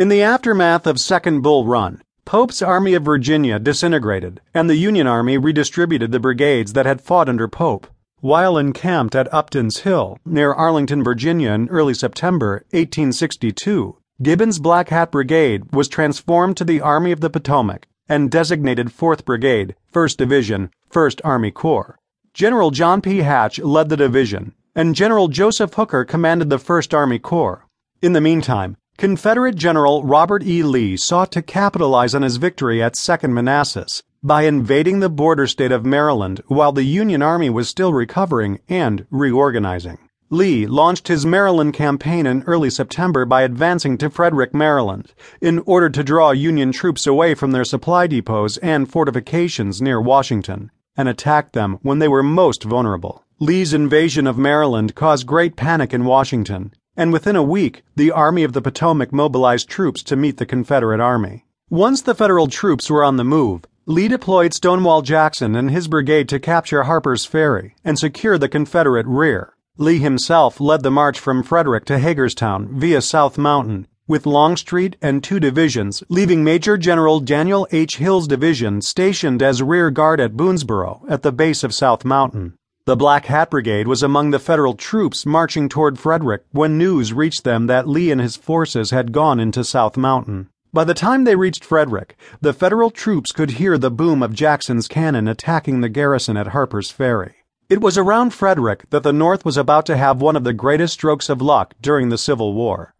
In the aftermath of Second Bull Run, Pope's Army of Virginia disintegrated, and the Union Army redistributed the brigades that had fought under Pope. While encamped at Upton's Hill, near Arlington, Virginia, in early September 1862, Gibbon's Black Hat Brigade was transformed to the Army of the Potomac and designated 4th Brigade, 1st Division, 1st Army Corps. General John P. Hatch led the division, and General Joseph Hooker commanded the 1st Army Corps. In the meantime, Confederate General Robert E. Lee sought to capitalize on his victory at Second Manassas by invading the border state of Maryland while the Union Army was still recovering and reorganizing. Lee launched his Maryland campaign in early September by advancing to Frederick, Maryland, in order to draw Union troops away from their supply depots and fortifications near Washington and attack them when they were most vulnerable. Lee's invasion of Maryland caused great panic in Washington and within a week, the Army of the Potomac mobilized troops to meet the Confederate Army. Once the Federal troops were on the move, Lee deployed Stonewall Jackson and his brigade to capture Harper's Ferry and secure the Confederate rear. Lee himself led the march from Frederick to Hagerstown via South Mountain with Longstreet and two divisions, leaving Major General Daniel H. Hill's division stationed as rear guard at Boonsboro at the base of South Mountain. The Black Hat Brigade was among the Federal troops marching toward Frederick when news reached them that Lee and his forces had gone into South Mountain. By the time they reached Frederick, the Federal troops could hear the boom of Jackson's cannon attacking the garrison at Harper's Ferry. It was around Frederick that the North was about to have one of the greatest strokes of luck during the Civil War.